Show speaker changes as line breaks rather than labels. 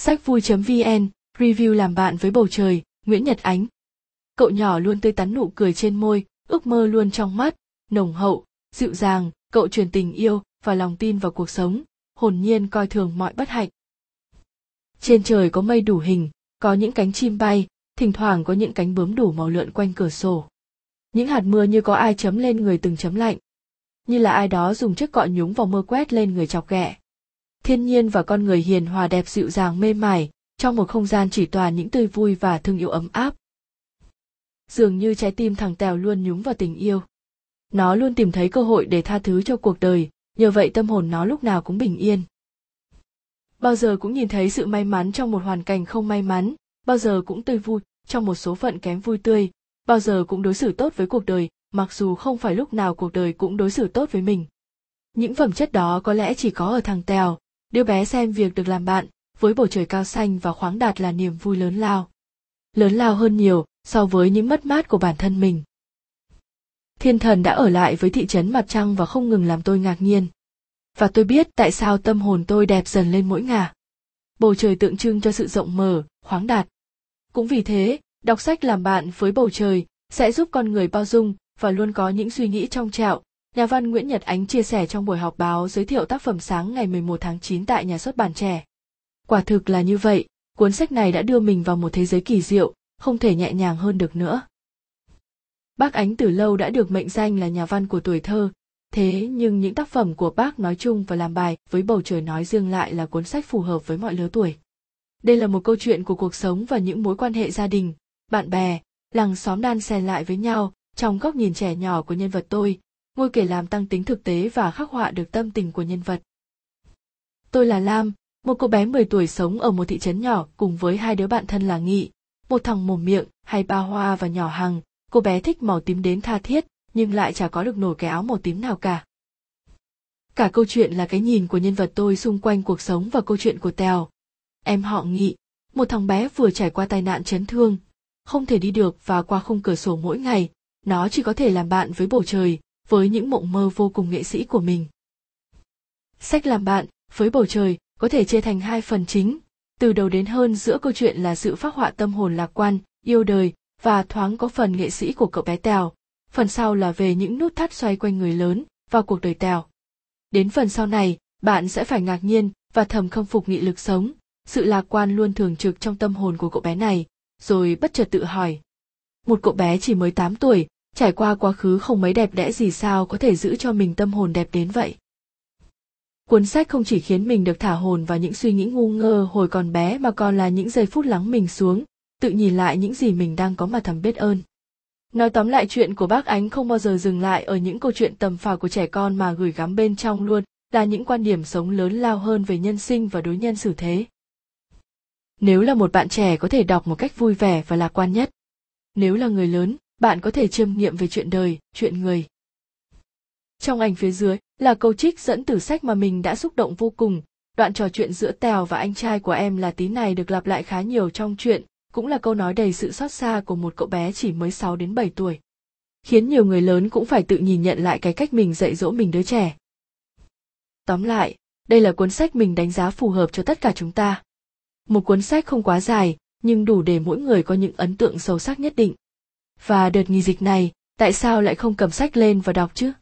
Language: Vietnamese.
Sách vui.vn, review làm bạn với bầu trời, Nguyễn Nhật Ánh. Cậu nhỏ luôn tươi tắn nụ cười trên môi, ước mơ luôn trong mắt, nồng hậu, dịu dàng, cậu truyền tình yêu và lòng tin vào cuộc sống, hồn nhiên coi thường mọi bất hạnh. Trên trời có mây đủ hình, có những cánh chim bay, thỉnh thoảng có những cánh bướm đủ màu lượn quanh cửa sổ. Những hạt mưa như có ai chấm lên người từng chấm lạnh. Như là ai đó dùng chiếc cọ nhúng vào mưa quét lên người chọc ghẹ thiên nhiên và con người hiền hòa đẹp dịu dàng mê mải, trong một không gian chỉ toàn những tươi vui và thương yêu ấm áp. Dường như trái tim thằng tèo luôn nhúng vào tình yêu. Nó luôn tìm thấy cơ hội để tha thứ cho cuộc đời, nhờ vậy tâm hồn nó lúc nào cũng bình yên. Bao giờ cũng nhìn thấy sự may mắn trong một hoàn cảnh không may mắn, bao giờ cũng tươi vui trong một số phận kém vui tươi, bao giờ cũng đối xử tốt với cuộc đời, mặc dù không phải lúc nào cuộc đời cũng đối xử tốt với mình. Những phẩm chất đó có lẽ chỉ có ở thằng tèo đứa bé xem việc được làm bạn, với bầu trời cao xanh và khoáng đạt là niềm vui lớn lao. Lớn lao hơn nhiều so với những mất mát của bản thân mình. Thiên thần đã ở lại với thị trấn mặt trăng và không ngừng làm tôi ngạc nhiên. Và tôi biết tại sao tâm hồn tôi đẹp dần lên mỗi ngả. Bầu trời tượng trưng cho sự rộng mở, khoáng đạt. Cũng vì thế, đọc sách làm bạn với bầu trời sẽ giúp con người bao dung và luôn có những suy nghĩ trong trạo Nhà văn Nguyễn Nhật Ánh chia sẻ trong buổi họp báo giới thiệu tác phẩm sáng ngày 11 tháng 9 tại nhà xuất bản trẻ. Quả thực là như vậy, cuốn sách này đã đưa mình vào một thế giới kỳ diệu, không thể nhẹ nhàng hơn được nữa. Bác Ánh từ lâu đã được mệnh danh là nhà văn của tuổi thơ, thế nhưng những tác phẩm của bác nói chung và làm bài với bầu trời nói riêng lại là cuốn sách phù hợp với mọi lứa tuổi. Đây là một câu chuyện của cuộc sống và những mối quan hệ gia đình, bạn bè, làng xóm đan xen lại với nhau trong góc nhìn trẻ nhỏ của nhân vật tôi, ngôi kể làm tăng tính thực tế và khắc họa được tâm tình của nhân vật. Tôi là Lam, một cô bé 10 tuổi sống ở một thị trấn nhỏ cùng với hai đứa bạn thân là Nghị, một thằng mồm miệng hay ba hoa và nhỏ hằng, cô bé thích màu tím đến tha thiết nhưng lại chả có được nổi cái áo màu tím nào cả. Cả câu chuyện là cái nhìn của nhân vật tôi xung quanh cuộc sống và câu chuyện của Tèo. Em họ Nghị, một thằng bé vừa trải qua tai nạn chấn thương, không thể đi được và qua khung cửa sổ mỗi ngày, nó chỉ có thể làm bạn với bầu trời, với những mộng mơ vô cùng nghệ sĩ của mình. Sách làm bạn với bầu trời có thể chia thành hai phần chính, từ đầu đến hơn giữa câu chuyện là sự phát họa tâm hồn lạc quan, yêu đời và thoáng có phần nghệ sĩ của cậu bé Tèo, phần sau là về những nút thắt xoay quanh người lớn và cuộc đời Tèo. Đến phần sau này, bạn sẽ phải ngạc nhiên và thầm khâm phục nghị lực sống, sự lạc quan luôn thường trực trong tâm hồn của cậu bé này, rồi bất chợt tự hỏi. Một cậu bé chỉ mới 8 tuổi trải qua quá khứ không mấy đẹp đẽ gì sao có thể giữ cho mình tâm hồn đẹp đến vậy? Cuốn sách không chỉ khiến mình được thả hồn vào những suy nghĩ ngu ngơ hồi còn bé mà còn là những giây phút lắng mình xuống, tự nhìn lại những gì mình đang có mà thầm biết ơn. Nói tóm lại chuyện của bác ánh không bao giờ dừng lại ở những câu chuyện tầm phào của trẻ con mà gửi gắm bên trong luôn, là những quan điểm sống lớn lao hơn về nhân sinh và đối nhân xử thế. Nếu là một bạn trẻ có thể đọc một cách vui vẻ và lạc quan nhất. Nếu là người lớn bạn có thể chiêm nghiệm về chuyện đời chuyện người trong ảnh phía dưới là câu trích dẫn từ sách mà mình đã xúc động vô cùng đoạn trò chuyện giữa tèo và anh trai của em là tí này được lặp lại khá nhiều trong chuyện cũng là câu nói đầy sự xót xa của một cậu bé chỉ mới 6 đến 7 tuổi. Khiến nhiều người lớn cũng phải tự nhìn nhận lại cái cách mình dạy dỗ mình đứa trẻ. Tóm lại, đây là cuốn sách mình đánh giá phù hợp cho tất cả chúng ta. Một cuốn sách không quá dài, nhưng đủ để mỗi người có những ấn tượng sâu sắc nhất định. Và đợt nghỉ dịch này, tại sao lại không cầm sách lên và đọc chứ?